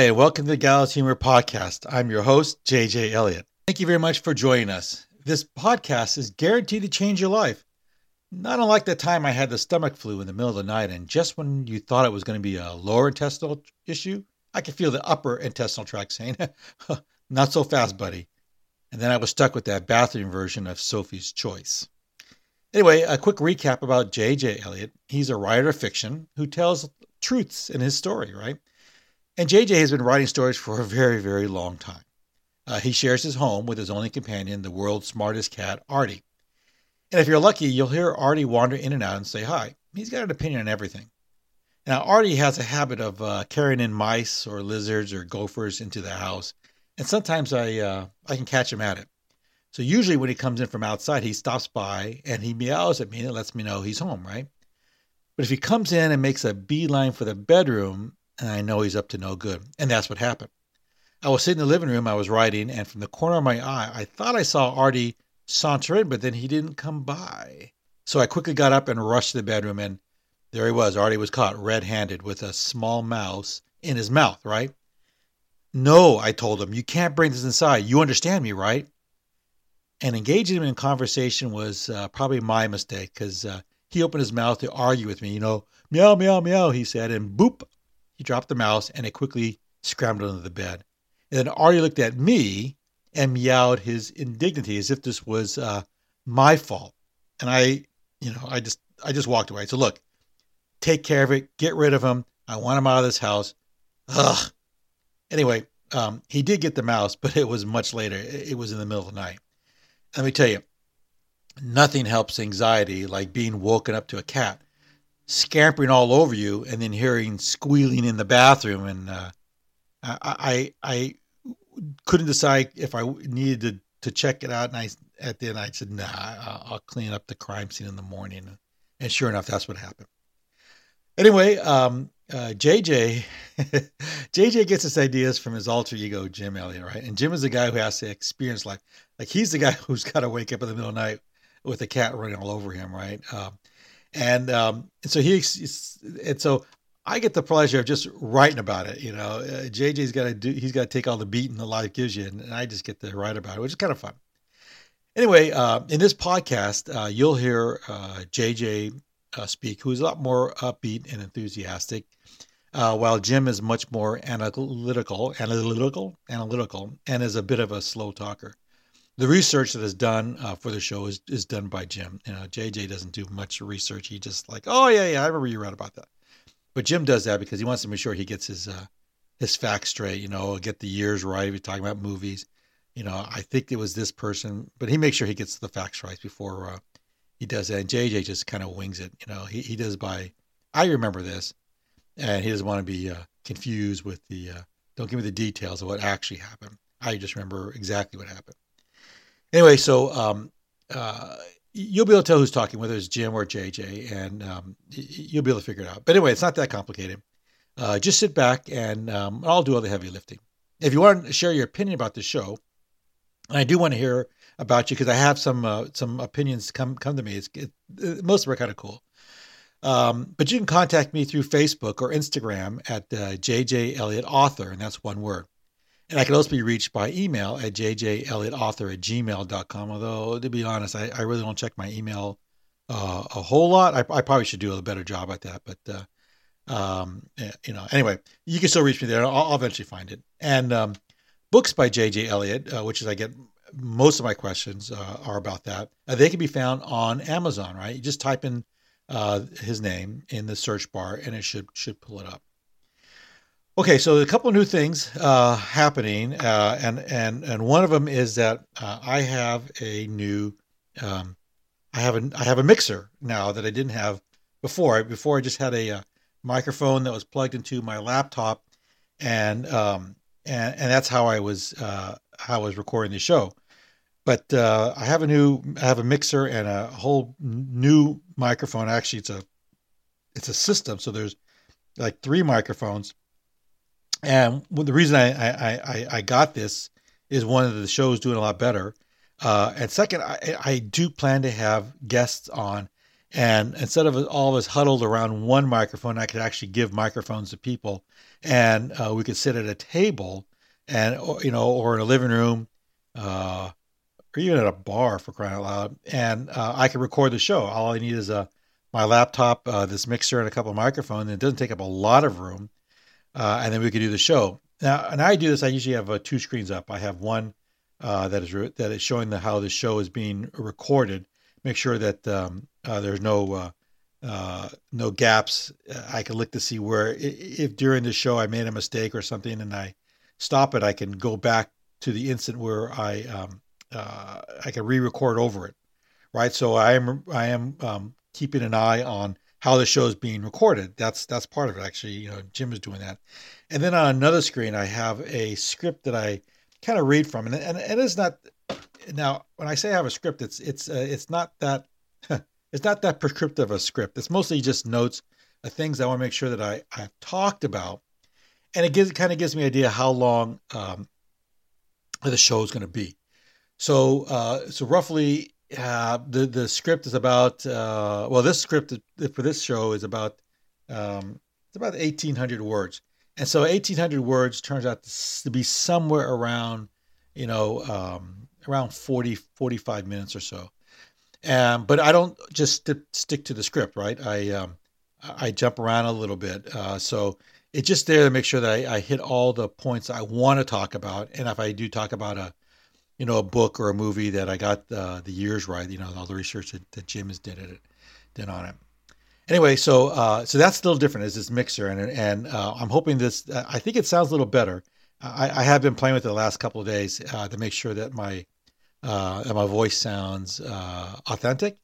Hi, and welcome to the Gallows Humor Podcast. I'm your host, JJ Elliott. Thank you very much for joining us. This podcast is guaranteed to change your life. Not unlike the time I had the stomach flu in the middle of the night, and just when you thought it was going to be a lower intestinal issue, I could feel the upper intestinal tract saying, Not so fast, buddy. And then I was stuck with that bathroom version of Sophie's Choice. Anyway, a quick recap about J.J. Elliott. He's a writer of fiction who tells truths in his story, right? And JJ has been writing stories for a very, very long time. Uh, he shares his home with his only companion, the world's smartest cat, Artie. And if you're lucky, you'll hear Artie wander in and out and say hi. He's got an opinion on everything. Now, Artie has a habit of uh, carrying in mice or lizards or gophers into the house, and sometimes I uh, I can catch him at it. So usually when he comes in from outside, he stops by and he meows at me and it lets me know he's home, right? But if he comes in and makes a beeline for the bedroom, and I know he's up to no good. And that's what happened. I was sitting in the living room, I was writing, and from the corner of my eye, I thought I saw Artie saunter in, but then he didn't come by. So I quickly got up and rushed to the bedroom, and there he was. Artie was caught red handed with a small mouse in his mouth, right? No, I told him, you can't bring this inside. You understand me, right? And engaging him in conversation was uh, probably my mistake because uh, he opened his mouth to argue with me. You know, meow, meow, meow, he said, and boop, he dropped the mouse and it quickly scrambled under the bed. And then Artie looked at me and meowed his indignity as if this was uh, my fault. And I, you know, I just I just walked away. So look, take care of it, get rid of him. I want him out of this house. Ugh. Anyway, um, he did get the mouse, but it was much later. It was in the middle of the night. Let me tell you, nothing helps anxiety like being woken up to a cat scampering all over you and then hearing squealing in the bathroom. And uh, I, I I couldn't decide if I needed to, to check it out. And I at the end I said nah I'll, clean up the crime scene in the morning. And sure enough that's what happened. Anyway um, uh, JJ JJ gets his ideas from his alter ego Jim Elliott, right? And Jim is the guy who has to experience life. Like he's the guy who's got to wake up in the middle of the night with a cat running all over him right? Um, and um, and so he and so I get the pleasure of just writing about it. You know, uh, JJ's got to do he's got to take all the beating the life gives you, and, and, I just get to write about it, which is kind of fun. Anyway, uh, in this podcast, uh, you'll hear uh, JJ uh, speak, who's a lot more upbeat and enthusiastic, uh, while Jim is much more analytical, analytical, analytical, and is a bit of a slow talker the research that is done uh, for the show is, is done by Jim. You know, JJ doesn't do much research. He just like, oh yeah, yeah, I remember you read about that. But Jim does that because he wants to make sure he gets his uh, his facts straight. You know, get the years right. If you're talking about movies, you know, I think it was this person, but he makes sure he gets the facts right before uh, he does that. And JJ just kind of wings it. You know, he he does by, I remember this, and he doesn't want to be uh, confused with the. Uh, don't give me the details of what actually happened. I just remember exactly what happened. Anyway, so um, uh, you'll be able to tell who's talking, whether it's Jim or JJ, and um, you'll be able to figure it out. But anyway, it's not that complicated. Uh, just sit back and um, I'll do all the heavy lifting. If you want to share your opinion about the show, and I do want to hear about you because I have some uh, some opinions come come to me. It's it, most of them are kind of cool. Um, but you can contact me through Facebook or Instagram at uh, JJ Elliott Author, and that's one word. And I can also be reached by email at jjelliottauthor at gmail.com. Although, to be honest, I, I really don't check my email uh, a whole lot. I, I, probably should do a better job at that. But, uh, um, you know, anyway, you can still reach me there. I'll, I'll eventually find it. And um, books by J.J. Elliott, uh, which is I get most of my questions uh, are about that. Uh, they can be found on Amazon, right? You just type in uh, his name in the search bar and it should should pull it up. Okay, so a couple new things uh, happening, uh, and and and one of them is that uh, I have a new, um, I have a I have a mixer now that I didn't have before. Before I just had a, a uh, microphone that was plugged into my laptop, and um, and and that's how I was uh, how I was recording the show. But uh, I have a new I have a mixer and a whole new microphone. Actually, it's a it's a system, so there's like three microphones and the reason I, I, I, I got this is one of the shows doing a lot better. Uh, and second, I, I do plan to have guests on, And instead of all of us huddled around one microphone, I could actually give microphones to people, and uh, we could sit at a table, and you know, or in a living room, uh, or even at a bar for crying out loud, and uh, I could record the show. All I need is a my laptop, uh, this mixer, and a couple of microphones. And it doesn't take up a lot of room, uh, and then we could do the show. Now, and I do this. I usually have uh, two screens up. I have one uh, that is re- that is showing the how the show is being recorded. Make sure that um, uh, there's no uh, no gaps. I can look to see where if during the show I made a mistake or something, and I stop it, I can go back to the instant where I um, I can re-record over it. Right. So I am I am um, keeping an eye on how the show is being recorded. That's that's part of it. Actually, you know, Jim is doing that. And then on another screen, I have a script that I kind of read from, and and it is not. Now, when I say I have a script, it's it's uh, it's not that it's not that prescriptive a script. It's mostly just notes, uh, things I want to make sure that I I've talked about, and it gives it kind of gives me an idea how long um, the show is going to be. So uh, so roughly uh, the the script is about uh, well, this script for this show is about um, it's about eighteen hundred words, and so eighteen hundred words turns out to be somewhere around you know um, around 40, 45 minutes or so. Um, but I don't just st- stick to the script, right? I um, I jump around a little bit, uh, so it's just there to make sure that I, I hit all the points I want to talk about, and if I do talk about a you know, a book or a movie that I got uh, the years right. You know, all the research that, that Jim has did it did on it. Anyway, so uh, so that's still different as this mixer, and and uh, I'm hoping this. I think it sounds a little better. I, I have been playing with it the last couple of days uh, to make sure that my uh, that my voice sounds uh, authentic.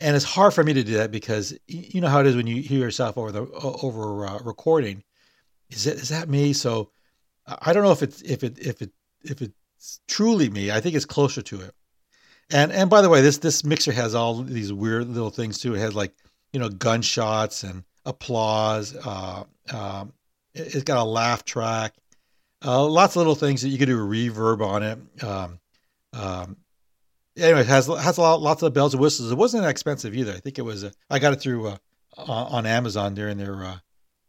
And it's hard for me to do that because you know how it is when you hear yourself over the over recording. Is it is that me? So I don't know if it's if it if it if it truly me. I think it's closer to it. And and by the way, this this mixer has all these weird little things too. It has like you know gunshots and applause. Uh, um, it, has got a laugh track. Uh, lots of little things that you can do a reverb on it. Um, um, anyway, it has has a lot, lots of bells and whistles. It wasn't expensive either. I think it was. Uh, I got it through uh, on Amazon during their uh,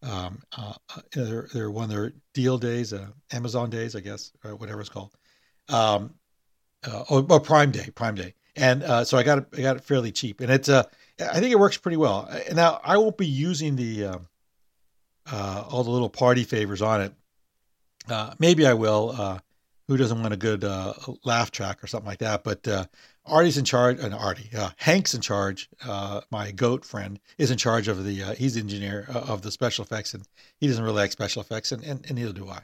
um, uh, uh, their, their one of their deal days, uh, Amazon days, I guess, or whatever it's called um, uh, or, or, Prime Day, Prime Day, and uh, so I got it, I got it fairly cheap, and it's uh, I think it works pretty well. Now I won't be using the uh, uh, all the little party favors on it. Uh, maybe I will. Uh, who doesn't want a good uh, laugh track or something like that? But uh, Artie's in charge, and uh, Artie, uh, Hank's in charge. Uh, my goat friend is in charge of the. Uh, he's the engineer uh, of the special effects, and he doesn't really like special effects, and, and, and neither do I.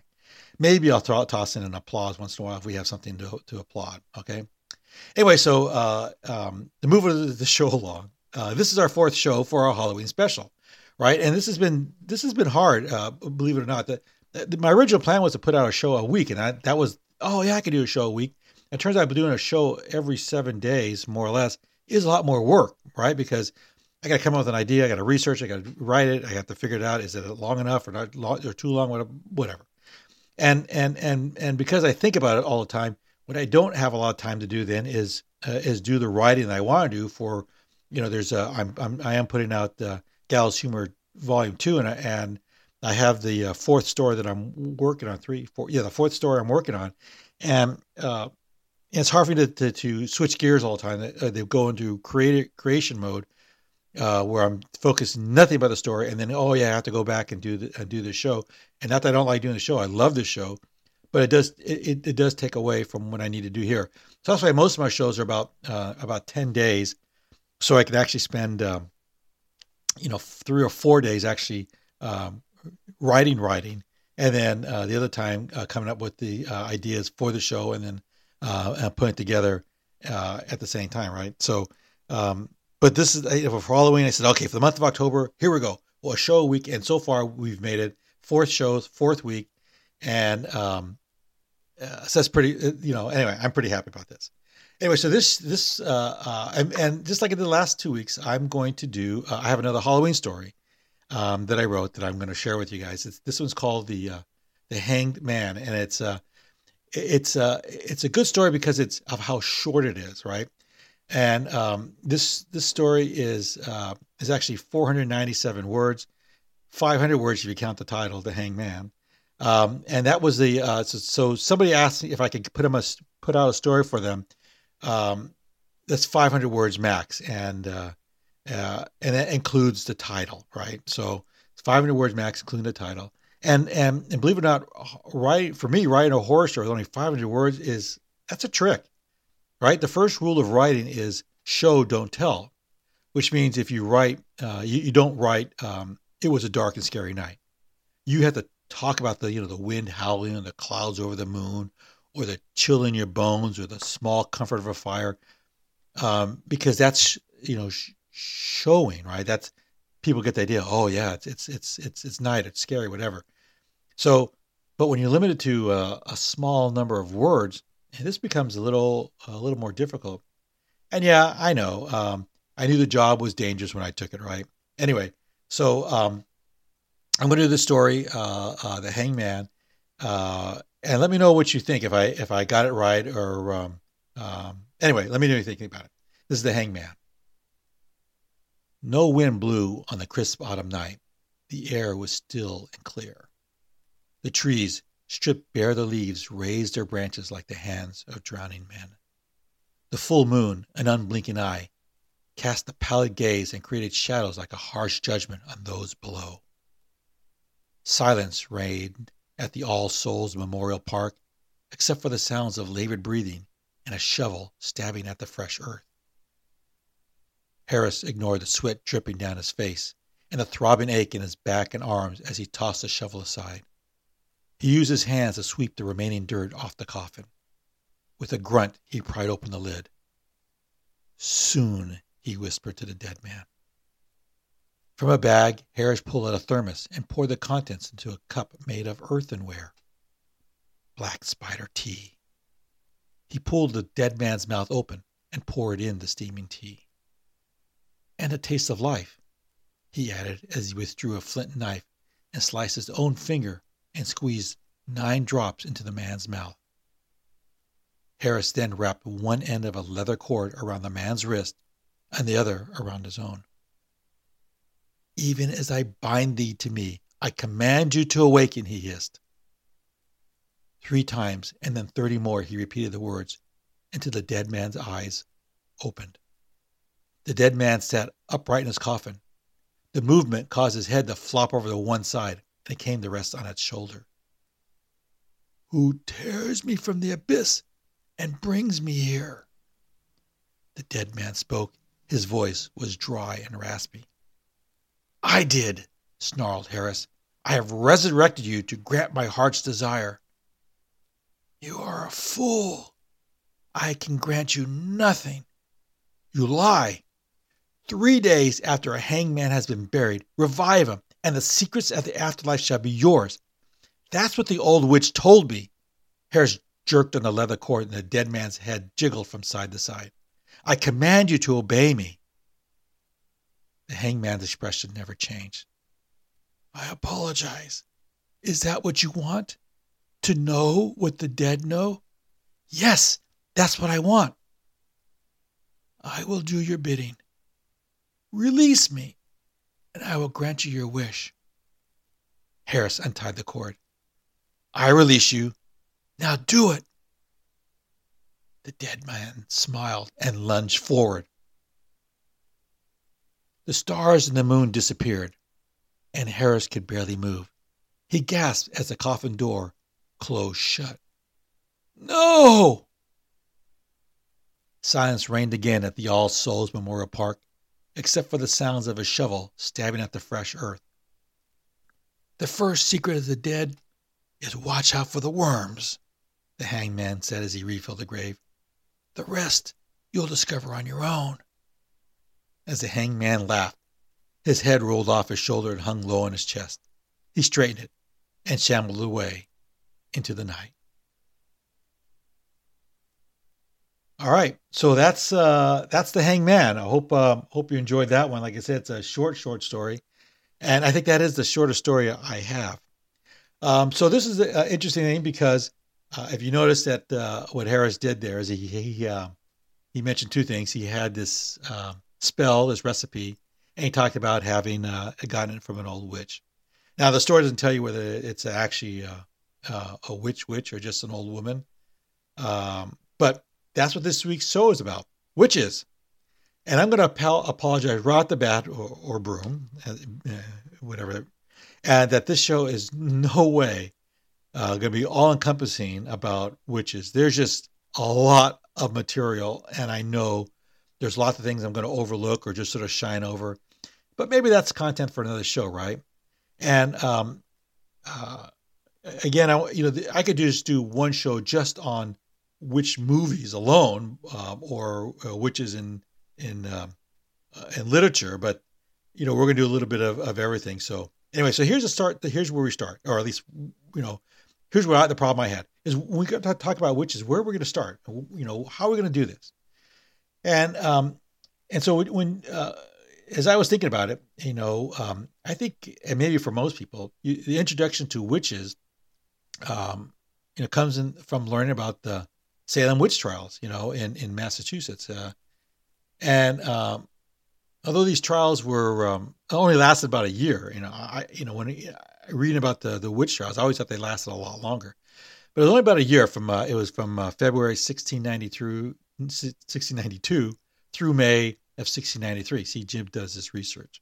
Maybe I'll throw, toss in an applause once in a while if we have something to, to applaud. Okay. Anyway, so uh, um, to move the show along, uh, this is our fourth show for our Halloween special, right? And this has been this has been hard, uh, believe it or not. That, my original plan was to put out a show a week, and I, that was oh yeah, I could do a show a week. It turns out doing a show every seven days, more or less, is a lot more work, right? Because I got to come up with an idea, I got to research, I got to write it, I have to figure it out. Is it long enough or not long, or too long? Whatever and and and and because I think about it all the time, what I don't have a lot of time to do then is uh, is do the writing that I want to do for, you know, there's a I'm, I'm I am putting out uh, Gallows Humor Volume Two, and and I have the uh, fourth story that I'm working on three four yeah the fourth story I'm working on, and uh, it's hard for me to, to, to switch gears all the time. They, uh, they go into create creation mode, uh, where I'm focused nothing about the story, and then oh yeah, I have to go back and do the and do the show. And not that I don't like doing the show, I love the show, but it does it, it, does take away from what I need to do here. So that's why most of my shows are about uh, about ten days, so I can actually spend um, you know three or four days actually um, writing writing, and then uh, the other time uh, coming up with the uh, ideas for the show, and then uh, putting it together at the same time, right? So. Um, but this is for Halloween. I said, okay, for the month of October, here we go. Well, a show a week, and so far we've made it fourth shows, fourth week, and um, uh, so that's pretty. Uh, you know, anyway, I'm pretty happy about this. Anyway, so this this uh, uh, and, and just like in the last two weeks, I'm going to do. Uh, I have another Halloween story um, that I wrote that I'm going to share with you guys. It's, this one's called the the Hanged Man, and it's uh, it's uh, it's a good story because it's of how short it is, right? And um, this this story is uh, is actually 497 words, 500 words if you count the title, The Hangman. Um, and that was the uh, so, so, somebody asked me if I could put them a, put out a story for them. Um, that's 500 words max, and uh, uh, and that includes the title, right? So 500 words max, including the title. And and and believe it or not, right for me, writing a horror story with only 500 words is that's a trick, right? The first rule of writing is show, don't tell, which means if you write, uh, you, you, don't write. Um, it was a dark and scary night. You have to talk about the you know the wind howling and the clouds over the moon, or the chill in your bones, or the small comfort of a fire, um, because that's you know sh- showing right. That's people get the idea. Oh yeah, it's it's it's it's, it's night. It's scary. Whatever. So, but when you're limited to uh, a small number of words, this becomes a little a little more difficult. And yeah, I know. Um, I knew the job was dangerous when I took it. Right. Anyway, so um, I'm going to do the story, uh, uh, the Hangman, uh, and let me know what you think if I if I got it right or um, um, anyway. Let me know what you think about it. This is the Hangman. No wind blew on the crisp autumn night. The air was still and clear. The trees, stripped bare the leaves, raised their branches like the hands of drowning men. The full moon, an unblinking eye, cast a pallid gaze and created shadows like a harsh judgment on those below. Silence reigned at the All Souls Memorial Park, except for the sounds of labored breathing and a shovel stabbing at the fresh earth. Harris ignored the sweat dripping down his face and the throbbing ache in his back and arms as he tossed the shovel aside. He used his hands to sweep the remaining dirt off the coffin. With a grunt, he pried open the lid. Soon, he whispered to the dead man. From a bag, Harris pulled out a thermos and poured the contents into a cup made of earthenware. Black spider tea. He pulled the dead man's mouth open and poured in the steaming tea. And a taste of life, he added as he withdrew a flint knife and sliced his own finger and squeezed nine drops into the man's mouth. Harris then wrapped one end of a leather cord around the man's wrist and the other around his own. Even as I bind thee to me, I command you to awaken, he hissed. Three times, and then thirty more, he repeated the words until the dead man's eyes opened. The dead man sat upright in his coffin. The movement caused his head to flop over to one side and came to rest on its shoulder. Who tears me from the abyss and brings me here? The dead man spoke. His voice was dry and raspy. I did, snarled Harris. I have resurrected you to grant my heart's desire. You are a fool. I can grant you nothing. You lie. Three days after a hanged man has been buried, revive him and the secrets of the afterlife shall be yours. That's what the old witch told me. Harris jerked on the leather cord, and the dead man's head jiggled from side to side. I command you to obey me. The hangman's expression never changed. I apologize. Is that what you want? To know what the dead know? Yes, that's what I want. I will do your bidding. Release me and I will grant you your wish. Harris untied the cord. I release you. Now do it. The dead man smiled and lunged forward. The stars and the moon disappeared, and Harris could barely move. He gasped as the coffin door closed shut. No! Silence reigned again at the All Souls Memorial Park except for the sounds of a shovel stabbing at the fresh earth. The first secret of the dead is watch out for the worms, the hangman said as he refilled the grave. The rest you'll discover on your own. As the hangman laughed, his head rolled off his shoulder and hung low on his chest. He straightened it and shambled away into the night. All right, so that's uh, that's the Hangman. I hope uh, hope you enjoyed that one. Like I said, it's a short short story, and I think that is the shortest story I have. Um, so this is an interesting thing because uh, if you notice that uh, what Harris did there is he he uh, he mentioned two things. He had this uh, spell, this recipe, and he talked about having uh, gotten it from an old witch. Now, the story doesn't tell you whether it's actually uh, uh, a witch witch or just an old woman. Um, but that's what this week's show is about witches. And I'm going to ap- apologize right off the bat, or, or broom, uh, whatever, and that this show is no way uh, going to be all encompassing about witches. There's just a lot of material, and I know there's lots of things I'm going to overlook or just sort of shine over. But maybe that's content for another show, right? And um, uh, again, I you know I could just do one show just on witch movies alone, um, or uh, witches in in uh, in literature. But you know we're going to do a little bit of, of everything. So anyway, so here's a start. Here's where we start, or at least you know here's what I, the problem I had is we got to talk about witches, where we're going to start. You know how are we going to do this? And um, and so when uh, as I was thinking about it, you know, um, I think, and maybe for most people, you, the introduction to witches, um, you know, comes in from learning about the Salem witch trials, you know, in in Massachusetts, uh, and um, although these trials were um, only lasted about a year, you know, I you know when I, reading about the the witch trials, I always thought they lasted a lot longer, but it was only about a year from uh, it was from uh, February 1690 through 1692 through May of 1693. See, Jim does this research.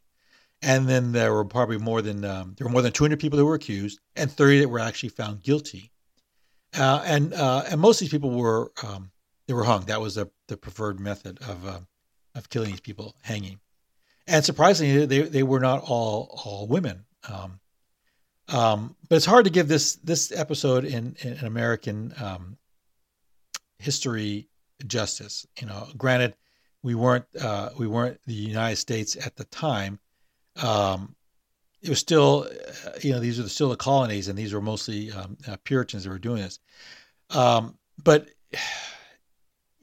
And then there were probably more than um, there were more than 200 people that were accused, and 30 that were actually found guilty. Uh, and uh, and most of these people were um, they were hung. That was the, the preferred method of uh, of killing these people, hanging. And surprisingly, they, they were not all all women. Um, um, but it's hard to give this this episode in, in American um, history justice. You know, granted, we weren't uh, we weren't the United States at the time. Um, it was still, uh, you know, these are still the colonies, and these were mostly um, uh, Puritans that were doing this. Um, but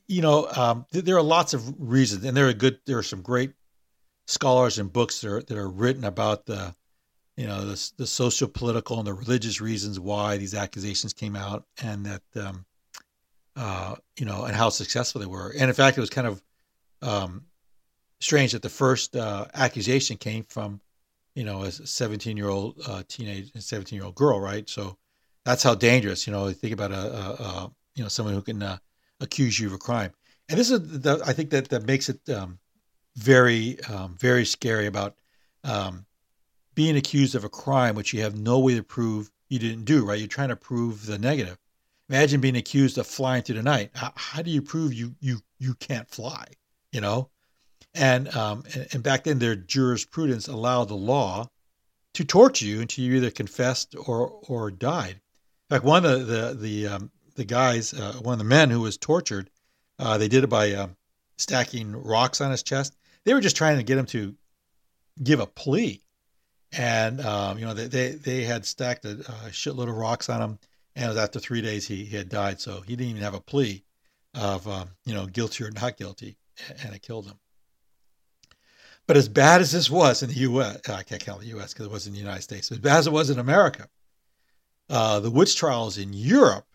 you know, um, th- there are lots of reasons, and there are good. There are some great scholars and books that are that are written about the, you know, the, the social, political, and the religious reasons why these accusations came out, and that, um, uh, you know, and how successful they were. And in fact, it was kind of um, strange that the first uh, accusation came from, you know, a 17 year old uh, teenage, 17 year old girl, right? So that's how dangerous, you know, think about a, a, a you know, someone who can uh, accuse you of a crime. And this is, the, I think that that makes it um, very, um, very scary about um, being accused of a crime which you have no way to prove you didn't do, right? You're trying to prove the negative. Imagine being accused of flying through the night. How, how do you prove you you you can't fly? you know, and um, and, back then their jurisprudence allowed the law to torture you until you either confessed or or died. In fact, one of the the um, the guys, uh, one of the men who was tortured, uh, they did it by uh, stacking rocks on his chest. They were just trying to get him to give a plea, and um, you know they, they they had stacked a, a shitload of rocks on him, and it was after three days he, he had died, so he didn't even have a plea of um, you know guilty or not guilty and it killed him. But as bad as this was in the U.S., I can't count the U.S. because it was in the United States. As bad as it was in America, uh, the witch trials in Europe,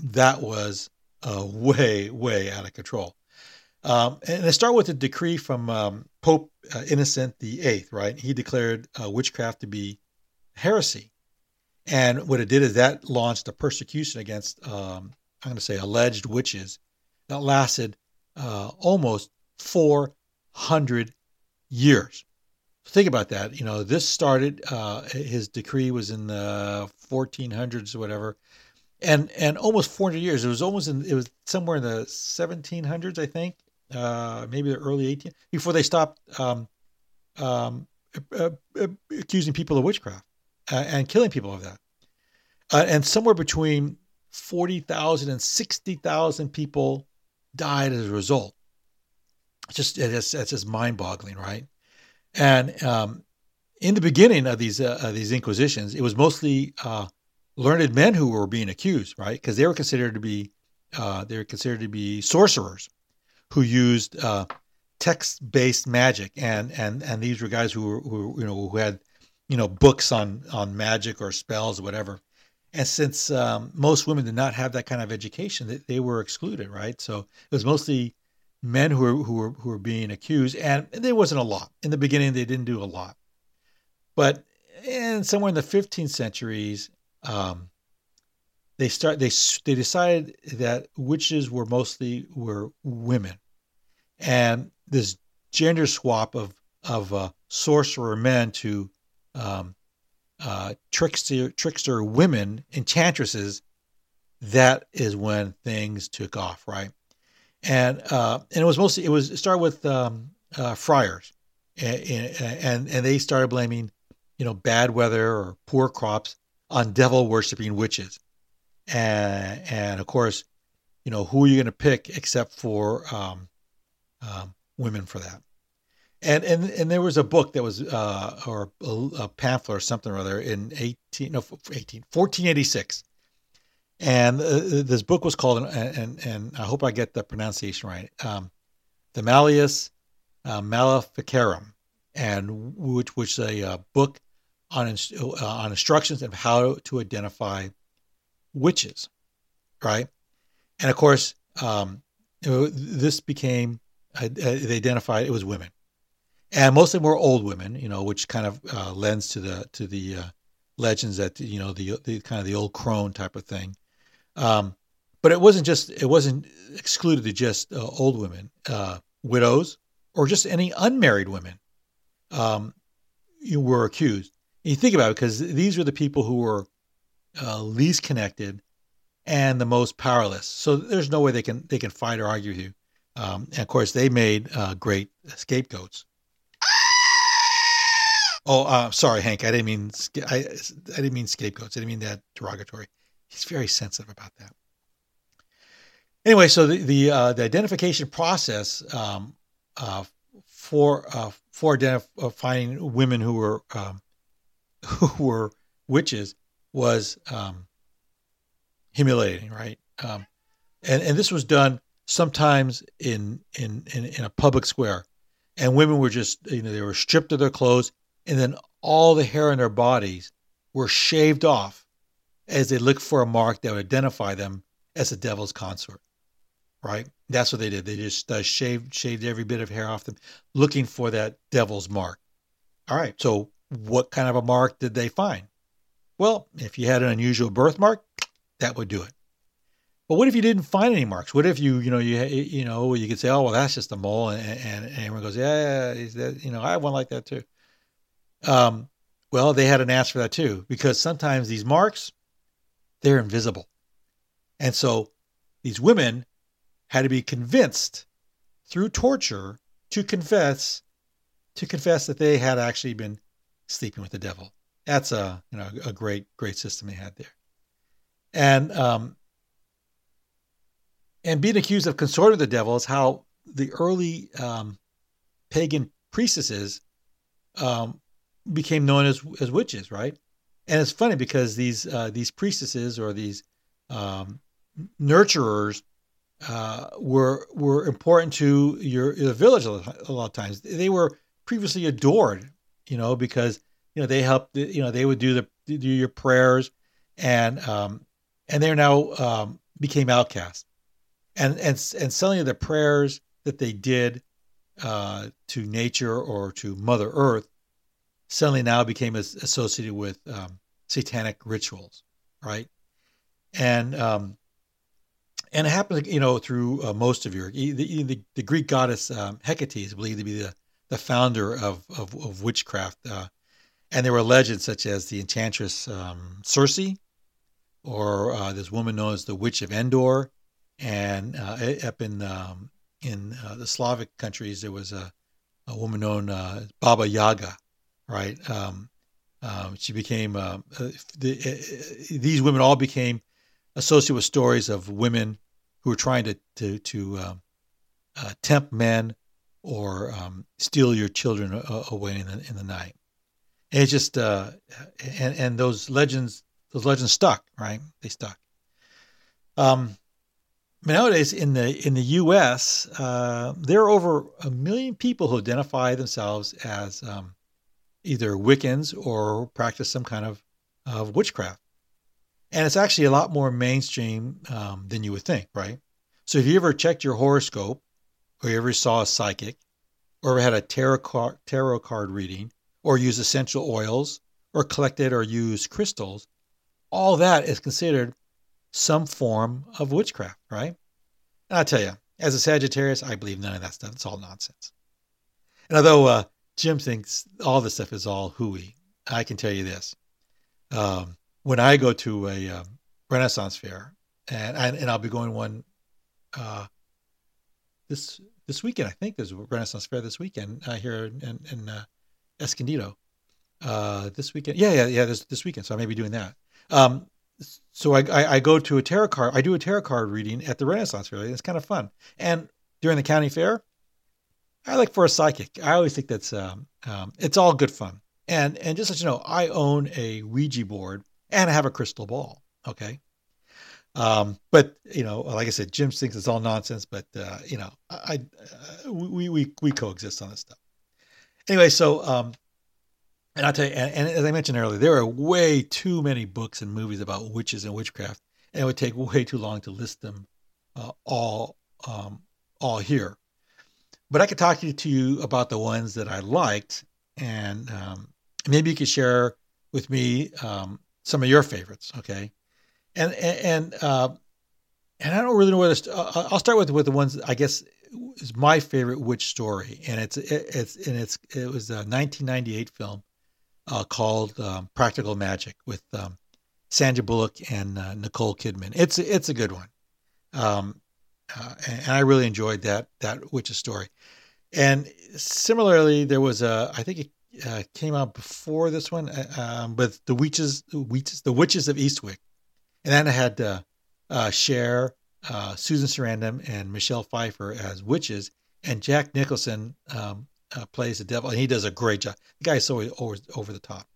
that was uh, way, way out of control. Um, and I start with a decree from um, Pope uh, Innocent VIII, right? He declared uh, witchcraft to be heresy. And what it did is that launched a persecution against, um, I'm going to say, alleged witches that lasted uh, almost 400 years. Think about that. You know, this started, uh, his decree was in the 1400s or whatever. And, and almost 400 years. It was almost in, it was somewhere in the 1700s, I think, uh, maybe the early 18 before they stopped um, um, uh, uh, accusing people of witchcraft uh, and killing people of that. Uh, and somewhere between 40,000 and 60,000 people died as a result. Just it's, it's just mind-boggling, right? And um, in the beginning of these uh, these inquisitions, it was mostly uh, learned men who were being accused, right? Because they were considered to be uh, they were considered to be sorcerers who used uh, text-based magic, and and and these were guys who were who, you know who had you know books on on magic or spells or whatever. And since um, most women did not have that kind of education, they, they were excluded, right? So it was mostly men who were who were who were being accused, and there wasn't a lot in the beginning. They didn't do a lot, but in somewhere in the 15th centuries, um, they start they they decided that witches were mostly were women, and this gender swap of of uh, sorcerer men to um, uh, trickster trickster women enchantresses. That is when things took off, right? And uh, and it was mostly it was it started with um, uh, friars, and, and and they started blaming, you know, bad weather or poor crops on devil worshipping witches and and of course, you know who are you going to pick except for um, um, women for that. And and and there was a book that was uh, or a, a, pamphlet or something or other in 18 no 18 1486. And uh, this book was called and, and and I hope I get the pronunciation right. Um, the Malleus uh, Maleficarum, and which which is a uh, book on uh, on instructions of how to identify witches, right? And of course, um, this became uh, they identified it was women, and most of them were old women, you know, which kind of uh, lends to the to the uh, legends that you know the the kind of the old crone type of thing. Um, but it wasn't just it wasn't excluded to just uh, old women, uh, widows, or just any unmarried women. Um, you were accused. And you think about it because these were the people who were uh, least connected and the most powerless. So there's no way they can they can fight or argue with you. Um, and of course, they made uh, great scapegoats. Oh, uh, sorry, Hank. I didn't mean I, I didn't mean scapegoats. I didn't mean that derogatory. He's very sensitive about that. Anyway, so the the, uh, the identification process um, uh, for uh, for identifying women who were um, who were witches was um, humiliating, right? Um, and and this was done sometimes in, in in in a public square, and women were just you know they were stripped of their clothes, and then all the hair on their bodies were shaved off as they looked for a mark that would identify them as the devil's consort. Right? That's what they did. They just uh, shaved shaved every bit of hair off them, looking for that devil's mark. All right. So what kind of a mark did they find? Well, if you had an unusual birthmark, that would do it. But what if you didn't find any marks? What if you, you know, you, you know, you could say, oh, well, that's just a mole, and, and, and everyone goes, yeah, yeah, that, you know, I have one like that too. Um, well, they had an answer for that too, because sometimes these marks, they're invisible, and so these women had to be convinced through torture to confess, to confess that they had actually been sleeping with the devil. That's a you know a great great system they had there, and um, and being accused of consorting with the devil is how the early um, pagan priestesses um, became known as as witches, right? And it's funny because these uh, these priestesses or these um, nurturers uh, were were important to your, your village a lot, of times. They were previously adored, you know, because you know they helped you know they would do the do your prayers and um and they're now um became outcasts and and and suddenly the prayers that they did uh to nature or to mother earth suddenly now became associated with um, satanic rituals right and um and it happened you know through uh, most of Europe. the, the, the greek goddess um, hecate is believed to be the the founder of of, of witchcraft uh, and there were legends such as the enchantress um, Circe, or uh, this woman known as the Witch of Endor. And uh, up in um, in uh, the Slavic countries, there was a, a woman known uh, Baba Yaga, right? Um, um she became uh, uh, the, these women all became associated with stories of women who were trying to to, to um, tempt men or um, steal your children away in the, in the night. And just uh, and and those legends those legends stuck, right? They stuck. Um, nowadays in the in the U.S., uh, there are over a million people who identify themselves as um, either Wiccans or practice some kind of of witchcraft, and it's actually a lot more mainstream um, than you would think, right? So, if you ever checked your horoscope, or you ever saw a psychic, or ever had a tarot card, tarot card reading, or use essential oils, or collected or used crystals, all that is considered some form of witchcraft, right? And I'll tell you, as a Sagittarius, I believe none of that stuff. It's all nonsense. And although uh, Jim thinks all this stuff is all hooey, I can tell you this. Um, when I go to a um, Renaissance fair, and, and, and I'll be going one uh, this this weekend. I think there's a Renaissance fair this weekend uh, here in, in uh, Escondido. Uh, this weekend, yeah, yeah, yeah. This this weekend, so I may be doing that. Um, so I, I, I go to a tarot card. I do a tarot card reading at the Renaissance fair. It's kind of fun. And during the county fair, I like for a psychic. I always think that's um, um, it's all good fun. And and just let you know, I own a Ouija board and I have a crystal ball. Okay. Um, but you know, like I said, Jim thinks it's all nonsense. But uh, you know, I, uh, we we we coexist on this stuff. Anyway, so um, and I'll tell you, and, and, as I mentioned earlier, there are way too many books and movies about witches and witchcraft, and it would take way too long to list them uh, all um, all here. But I could talk to you about the ones that I liked, and um, maybe you could share with me um, some of your favorites. Okay, and and uh, and I don't really know where to. Uh, I'll start with with the ones I guess is my favorite witch story, and it's it, it's and it's it was a 1998 film uh, called um, Practical Magic with um, Sandra Bullock and uh, Nicole Kidman. It's it's a good one, um, uh, and, and, I really enjoyed that that witch's story. And similarly, there was a I think it uh, came out before this one, uh, um, but the witches, witches, the witches of Eastwick, and then it had uh, uh, Cher, Susan Sarandon, and Michelle Pfeiffer as witches, and Jack Nicholson um, uh, plays the devil, and he does a great job. The guy's so over, over the top.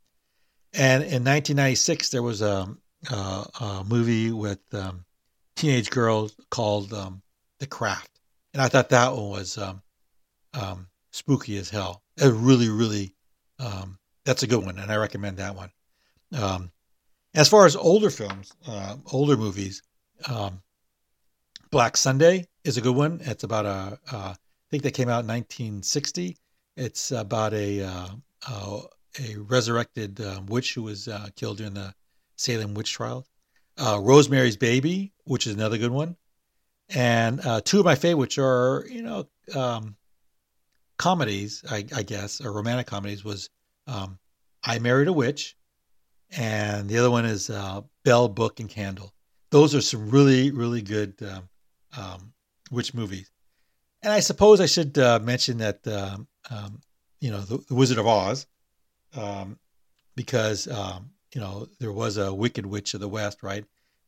And in 1996, there was a, a, a movie with um, teenage girl called um, The Craft, and I thought that one was um, um spooky as hell. It really, really, um, that's a good one, and I recommend that one. Um, as far as older films, uh, older movies, Black Sunday is a good one. It's about a, a I think that came out in 1960. It's about a uh, uh, a resurrected um, witch who was uh, killed during the Salem witch trial. Uh, Rosemary's Baby, which is another good one, and uh, two of my favorites are you know um, comedies, I, I, guess, or romantic comedies. Was um, I Married a Witch, and the other one is uh, Bell, Book, and Candle. Those are some really really good um, um, witch movies. And I suppose I should mention that um, um, you know, the, the, Wizard of Oz, because you know there was a Wicked Witch of the West, right?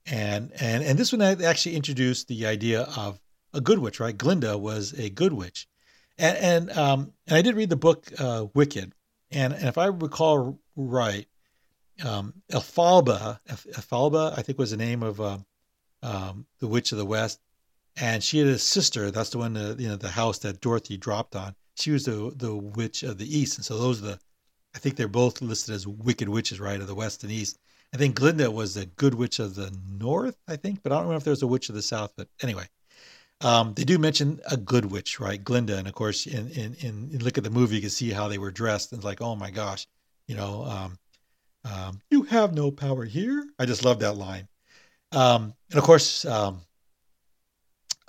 And and and this one actually introduced the idea of a good witch, right? Glinda was a good witch, and and um, and I did read the book uh, Wicked, and and if I recall right, um, Elphaba, Elphaba, I think was the name of uh, um, the Witch of the West, and she had a sister. That's the one, uh, you know, the house that Dorothy dropped on she was the the witch of the east, and so those are the I think they're both listed as wicked witches, right, of the west and east. I think Glinda was the good witch of the north, I think, but I don't know if there's a witch of the south. But anyway, um, they do mention a good witch, right, Glinda, and of course, in in, in, look at the movie, you can see how they were dressed, and it's like, oh my gosh, you know, um, um, you have no power here. I just love that line. Um, and of course, um,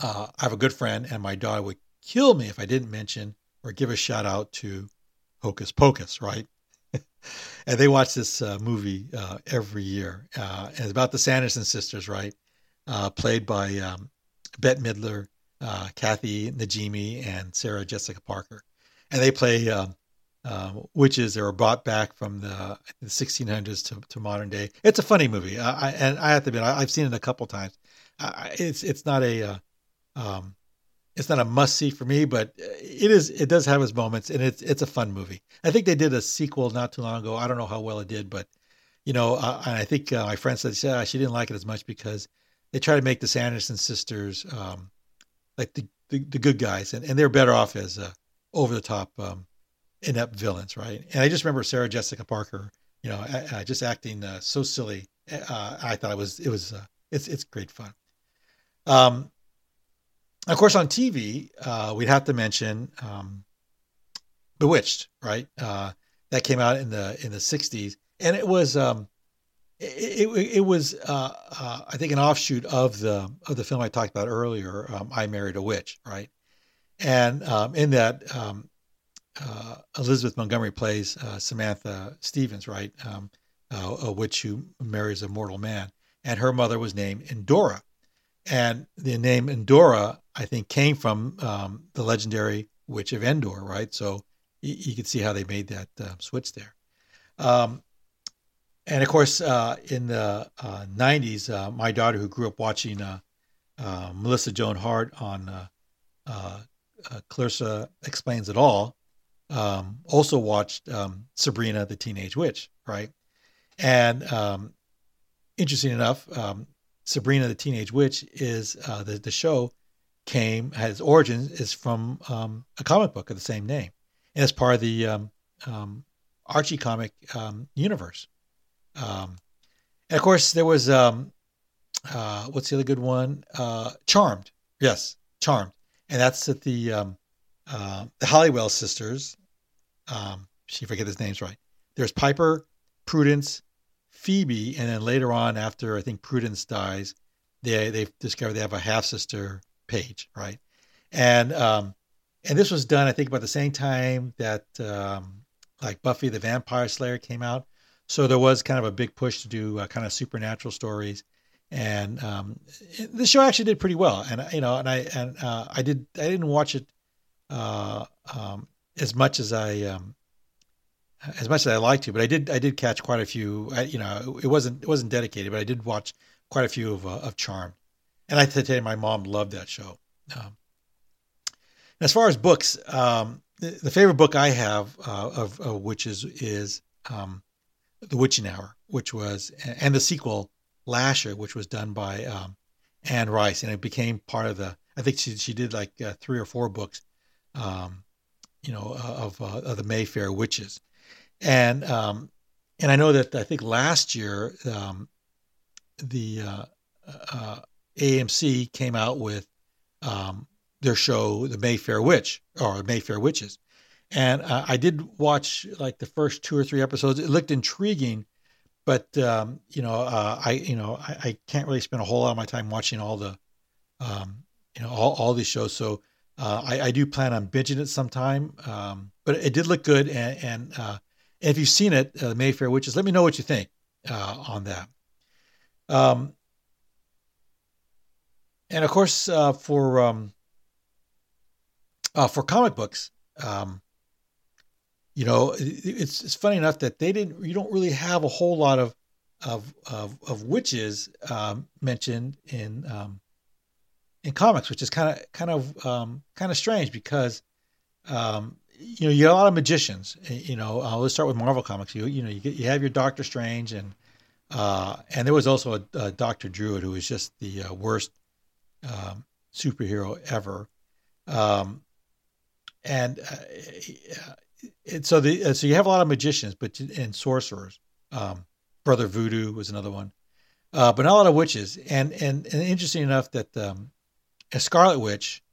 uh, I have a good friend, and my daughter would kill me if I didn't mention or give a shout out to Hocus Pocus, right? and they watch this uh, movie uh, every year. Uh, and it's about the Sanderson sisters, right? Uh, played by um, Bette Midler, uh, Kathy Najimy, and Sarah Jessica Parker. And they play um, um witches that were brought back from the, the 1600s to, to, modern day. It's a funny movie. I, and I have to admit, I, have seen it a couple times. it's it's not a uh, um, it's not a must see for me, but it is. It does have its moments, and it's it's a fun movie. I think they did a sequel not too long ago. I don't know how well it did, but you know, uh, I think uh, my friend said yeah, she didn't like it as much because they try to make the Sanderson sisters um, like the, the, the good guys, and, and they're better off as uh, over the top um, inept villains, right? And I just remember Sarah Jessica Parker, you know, uh, just acting uh, so silly. Uh, I thought it was it was it's it's great fun. Um, of course, on TV, uh, we'd have to mention um, Bewitched, right? Uh, that came out in the in the '60s, and it was um, it, it, it was uh, uh, I think an offshoot of the of the film I talked about earlier, um, I Married a Witch, right? And um, in that, um, uh, Elizabeth Montgomery plays uh, Samantha Stevens, right? Um, a witch who marries a mortal man, and her mother was named Endora, and the name Endora I think came from um, the legendary witch of Endor, right? So you, you can see how they made that uh, switch there. Um, and of course, uh, in the uh, 90s, uh, my daughter, who grew up watching uh, uh, Melissa Joan Hart on Clarissa Explains It All, um, also watched um, Sabrina the Teenage Witch, right? And um, interesting enough, um, Sabrina the Teenage Witch is the, the show came, has origins, is from um, a comic book of the same name. And it's part of the um, Archie comic universe. Um, and of course, there was um, uh, what's the other good one? Uh, Charmed. Yes, Charmed, and that's at the um, uh, the Halliwell sisters. Um, she forget his names right. There's Piper, Prudence, Phoebe, and then later on, after I think Prudence dies, they they discover they have a half sister, Paige, right? And um, and this was done, I think, about the same time that um, like Buffy the Vampire Slayer came out. So there was kind of a big push to do uh, kind of supernatural stories, and um, the show actually did pretty well. And you know, and I and uh, I did I didn't watch it uh, um, as much as I um, as much as I like to, but I did I did catch quite a few. I, you know, it wasn't it wasn't dedicated, but I did watch quite a few of uh, of Charm, and I tell you, my mom loved that show. Um, as far as books, um, the, the, favorite book I have uh, of, of witches is um, the Witching Hour, which was, and the sequel, Lasher, which was done by um, Anne Rice, and it became part of the. I think she she did like uh, three or four books, um, you know, uh, of uh, of the Mayfair witches, and um, and I know that I think last year the uh, uh AMC came out with um, their show, The Mayfair Witch or Mayfair Witches, and uh, I did watch like the first two or three episodes. It looked intriguing, but um, you know, uh, I you know I, I, can't really spend a whole lot of my time watching all the, um, you know, all, all these shows. So uh, I, I, do plan on binging it sometime. Um, but it did look good, and, and uh, if you've seen it, uh, Mayfair Witches, let me know what you think uh, on that. Um, and of course, for um, for comic books. Um, you know, it's it's funny enough that they didn't. You don't really have a whole lot of of of, of witches um, mentioned in um, in comics, which is kind of kind of um, kind of strange because um, you know you have a lot of magicians. You know, uh, let's start with Marvel comics. You you know you get, you have your Doctor Strange and uh, and there was also a, a Doctor Druid who was just the uh, worst um, superhero ever. Um, and uh, and so the uh, so you have a lot of magicians, but and sorcerers. Um, Brother Voodoo was another one, uh, but not a lot of witches. And and, and interesting enough that um, a Scarlet Witch,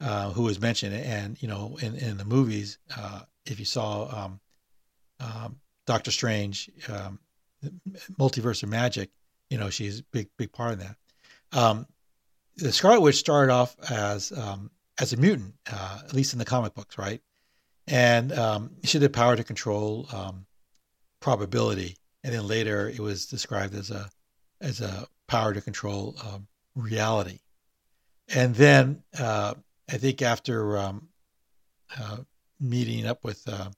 uh, who was mentioned, and you know in in the movies, uh, if you saw um, um, Doctor Strange, um, Multiverse of Magic, you know she's a big big part of that. The Scarlet Witch started off as um, as a mutant, uh, at least in the comic books, right? and um, she had the power to control um, probability. And then later, it was described as a as a power to control um, reality. And then uh, I think after um, uh, meeting up with uh,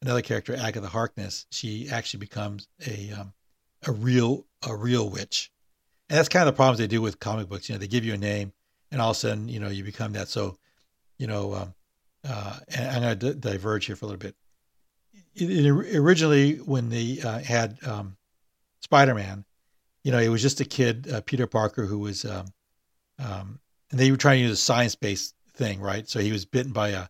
another character, Agatha Harkness, she actually becomes a um, a real a real witch. And that's kind of the problems they do with comic books. You know, they give you a name, and all of a sudden, you know, you become that. So, you know, um, uh, and I'm going to diverge here for a little bit. It, it, originally, when they uh, had um, Spider-Man, you know, it was just a kid, uh, Peter Parker, who was, um, um, and they were trying to use a science-based thing, right? So he was bitten by a,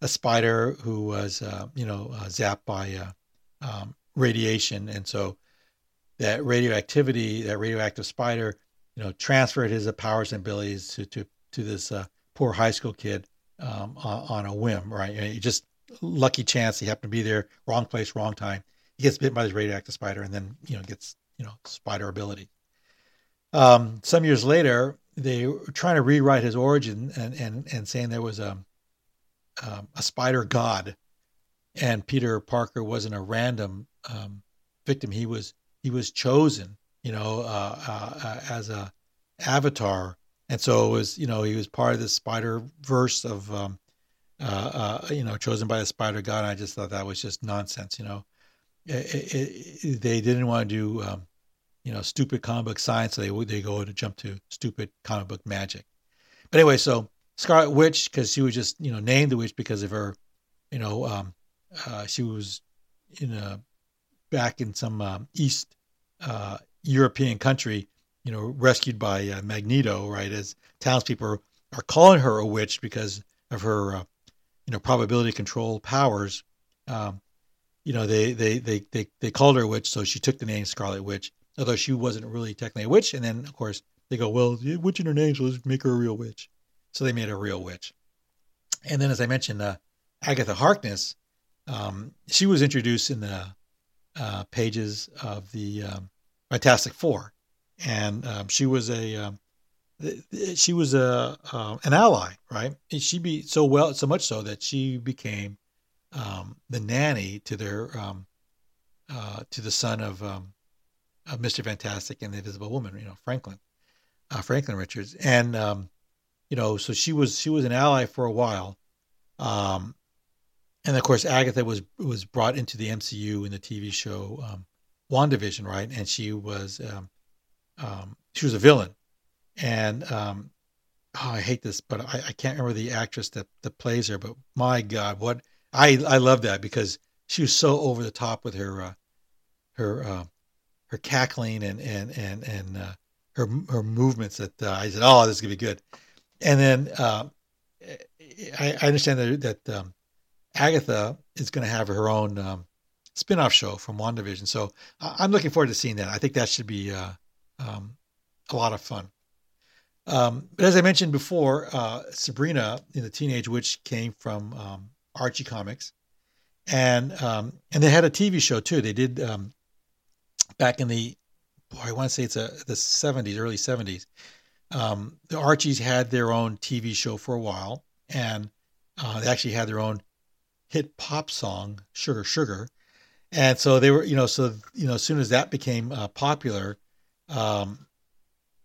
a spider who was, uh, you know, uh, zapped by uh, um, radiation, and so that radioactivity, that radioactive spider, you know, transferred his powers and abilities to to to this poor high school kid um, on, on, a whim, right? You just lucky chance he happened to be there, wrong place, wrong time. He gets bit by this radioactive spider, and then you know gets you know spider ability. Um, some years later, they were trying to rewrite his origin and and and saying there was a um, a spider god, and Peter Parker wasn't a random um, victim. He was he was chosen, you know, uh, uh, as a avatar, and so it was you know he was part of the Spider Verse of um, uh, uh, you know chosen by the Spider God. I just thought that was just nonsense, you know. It, it, it, they didn't want to do um, you know stupid comic book science, so they they go to jump to stupid comic book magic. But anyway, so Scarlet Witch because she was just you know named the witch because of her, you know, um, uh, she was in a back in some um, East uh, European country, you know, rescued by uh, Magneto, right? As townspeople are calling her a witch because of her, uh, you know, probability control powers. Um, you know, they, they they they they called her a witch, so she took the name Scarlet Witch, although she wasn't really technically a witch. And then, of course, they go, well, witch in her name, so let's make her a real witch. So they made her a real witch. And then, as I mentioned, uh, Agatha Harkness, um, she was introduced in the uh, pages of the um, Fantastic Four, and um, she was a um, she was a uh, an ally, right? And She be so well, so much so that she became um, the nanny to their um, uh, to the son of, of Mr. Fantastic and the Invisible Woman, you know, Franklin, uh, Franklin Richards, and you know, so she was she was an ally for a while. Um, and of course, Agatha was was brought into the MCU in the TV show um, WandaVision, right? And she was um, um, she was a villain, and um, oh, I hate this, but I, I, can't remember the actress that that plays her. But my God, what I I love that because she was so over the top with her uh, her uh, her cackling and and and and uh, her her movements that uh, I said, oh, this is gonna be good. And then uh, I, I, understand that that um, Agatha is going to have her own um, spin-off show from WandaVision. So I'm looking forward to seeing that. I think that should be uh, um, a lot of fun. Um, but as I mentioned before, uh, Sabrina in the Teenage Witch came from um, Archie Comics, and um, and they had a TV show too. They did um, back in the boy, I want to say it's a the 70s, early 70s. Um, the Archies had their own TV show for a while, and uh, they actually had their own hit pop song, Sugar Sugar. And so they were, you know, so, you know, as soon as that became uh, popular, um,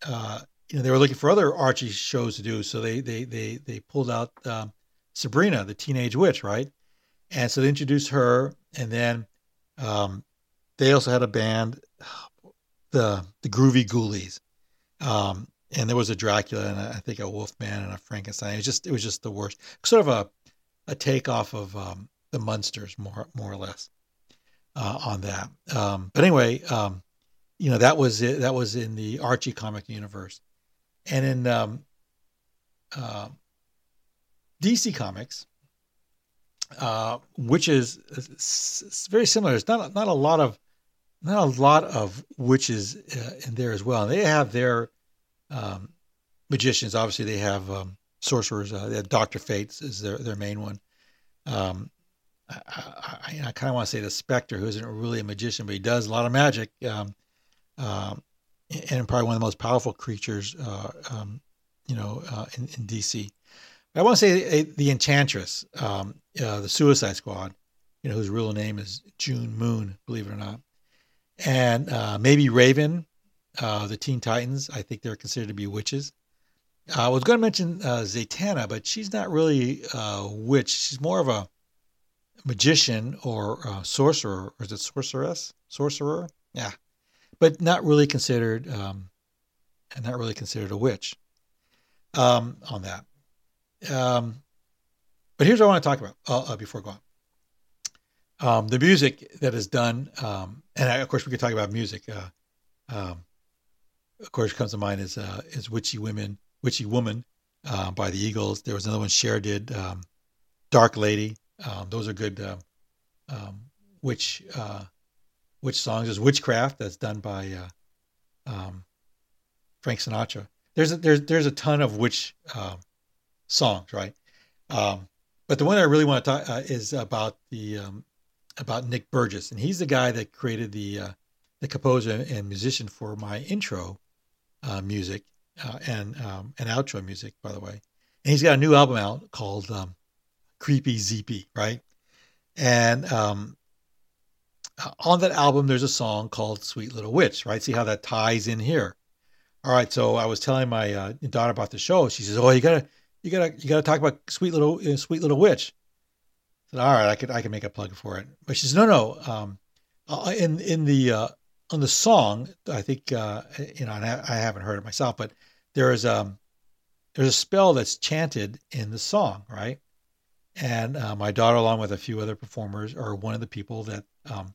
uh, you know, they were looking for other Archie shows to do. So they, they, they, they pulled out um, Sabrina, the teenage witch, right? And so they introduced her. And then um, they also had a band, the, the Groovie Goolies. Um, and there was a Dracula and a, I think a Wolfman and a Frankenstein. It was just, it was just the worst. Sort of a, a takeoff of um, the Munsters, more more or less, uh, on that. Um, but anyway, um, you know that was it. That was in the Archie comic universe, and in um, uh, DC Comics, uh, which is very similar. There's not not a lot of not a lot of witches uh, in there as well. They have their um, magicians. Obviously, they have um, sorcerers. Uh, Doctor Fates is their their main one. Um, I, I, I kind of want to say the Spectre, who isn't really a magician, but he does a lot of magic, um, uh, and probably one of the most powerful creatures, uh, um, you know, uh, in, in, DC. But I want to say the Enchantress, um, uh, the Suicide Squad, you know, whose real name is June Moon, believe it or not, and uh, maybe Raven, uh, the Teen Titans. I think they're considered to be witches. I was going to mention uh, Zatanna, but she's not really a witch. She's more of a magician or a sorcerer. Or is it sorceress? Sorcerer? Yeah, but not really considered, um, and not really considered a witch. Um, on that. Um, but here's what I want to talk about uh, uh, before going. Um, the music that is done, um, and I, of course we could talk about music. Uh, um, of course, comes to mind is uh, is witchy women Witchy Woman uh, by the Eagles. There was another one Cher did, um, Dark Lady. Um, those are good uh, um, witch uh, witch songs. There's Witchcraft that's done by uh, um, Frank Sinatra. There's a, there's there's a ton of witch songs, right? But the one I really want to talk uh, is about the about Nick Burgess, and he's the guy that created the uh, the composer and musician for my intro music uh, and um, and outro music, by the way. And he's got a new album out called um, Creepy Zeepy, right? And um, on that album, there's a song called "Sweet Little Witch," right? See how that ties in here. All right, so I was telling my uh, daughter about the show. She says, "Oh, you gotta, you gotta, you gotta talk about Sweet Little, uh, Sweet Little Witch." I said, "All right, I could, I can make a plug for it." But she says, "No, no. Um, uh, in in the uh, on the song, I think uh, you know, I, I haven't heard it myself, but there is um, there's a spell that's chanted in the song, right? And uh, my daughter, along with a few other performers, are one of the people that um,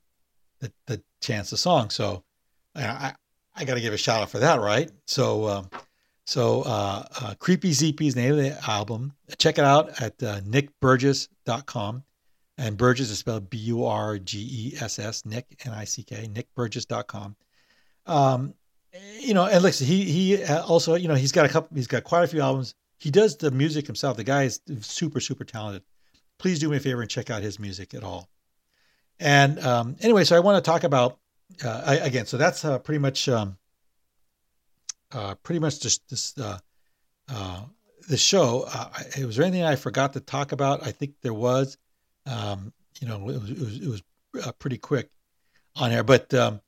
that, that chants the song. So I, I got to give a shout out for that, right? So, um, so uh, uh, Creepy Zeepy is the name of the album. Check it out at uh, nickburgess.com. And Burgess is spelled B U R G E S S, Nick, N I C K, nickburgess.com. Um, you know, and listen, he he also, you know, he's got a couple, he's got quite a few albums. He does the music himself. The guy is super, super talented. Please do me a favor and check out his music at all. And um, anyway, so I want to talk about uh, I, again, so that's uh, pretty much um, uh, pretty much just this uh, uh, the show. Uh, was there anything I forgot to talk about? I think there was. Um, you know, it was it was, it was uh, pretty quick on here, but um,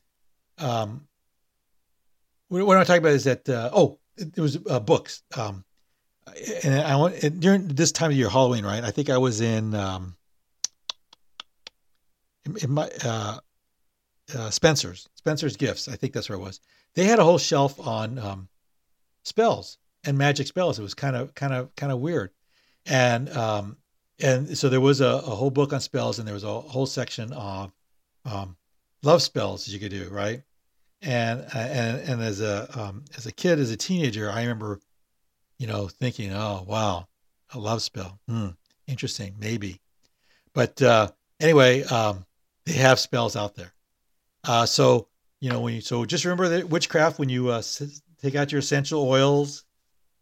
um, what, I'm talking about is that uh, oh, it, was uh, books. Um, and I want and during this time of year, Halloween, right? I think I was in um, in, in my uh, uh, Spencer's, Spencer's Gifts. I think that's where it was. They had a whole shelf on um, spells and magic spells. It was kind of, kind of, kind of weird, and um, and so there was a, a, whole book on spells, and there was a whole section of um, love spells you could do, right? And and and as a um, as a kid, as a teenager, I remember, you know, thinking, oh wow, a love spell, hmm, interesting, maybe. But uh, anyway, um, they have spells out there uh, so you know when you so just remember that witchcraft when you uh, take out your essential oils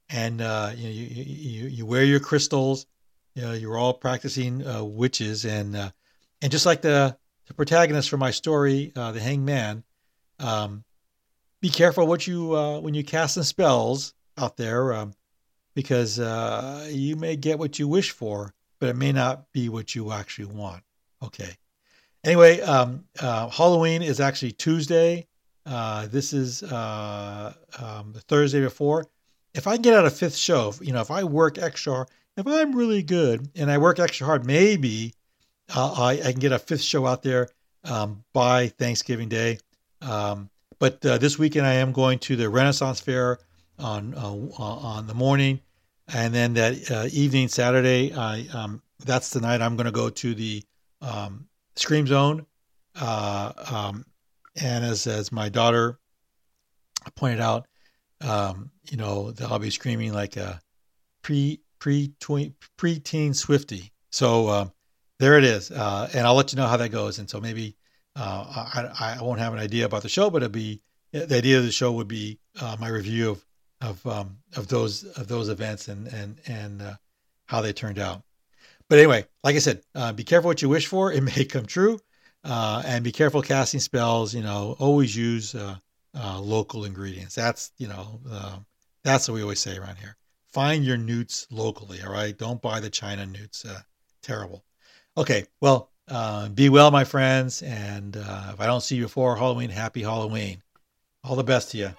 and uh, you, you, you you wear your crystals. You know you're all practicing uh, witches and uh, and just like the the protagonist for my story, uh, the Hanged Man. Um, be careful what you uh, when you cast some spells out there, um, because uh, you may get what you wish for, but it may not be what you actually want. Okay. Anyway, um, uh, Halloween is actually Tuesday. Uh, this is uh, um, the Thursday before. If I get out a fifth show, you know, if I work extra, if I'm really good and I work extra hard, maybe uh, I, I, can get a fifth show out there um, by Thanksgiving Day. Um, but uh, this weekend I am going to the Renaissance Fair on uh, on the morning, and then that evening Saturday, I um, that's the night I'm going to go to the um, Scream Zone. Uh, um, and as as my daughter pointed out, um, you know, I'll be screaming like a pre pre pre teen Swiftie. So um, there it is, uh, and I'll let you know how that goes. And so maybe uh, I, I won't have an idea about the show, but it'll be the idea of the show would be uh, my review of of um, of those of those events and and and uh, how they turned out. But anyway, like I said, uh, be careful what you wish for; it may come true. Uh, and be careful casting spells. You know, always use uh, local ingredients. That's you know, that's what we always say around here. Find your newts locally. All right, don't buy the China newts. Terrible. Okay, well, uh, be well, my friends. And if I don't see you before Halloween, happy Halloween. All the best to you.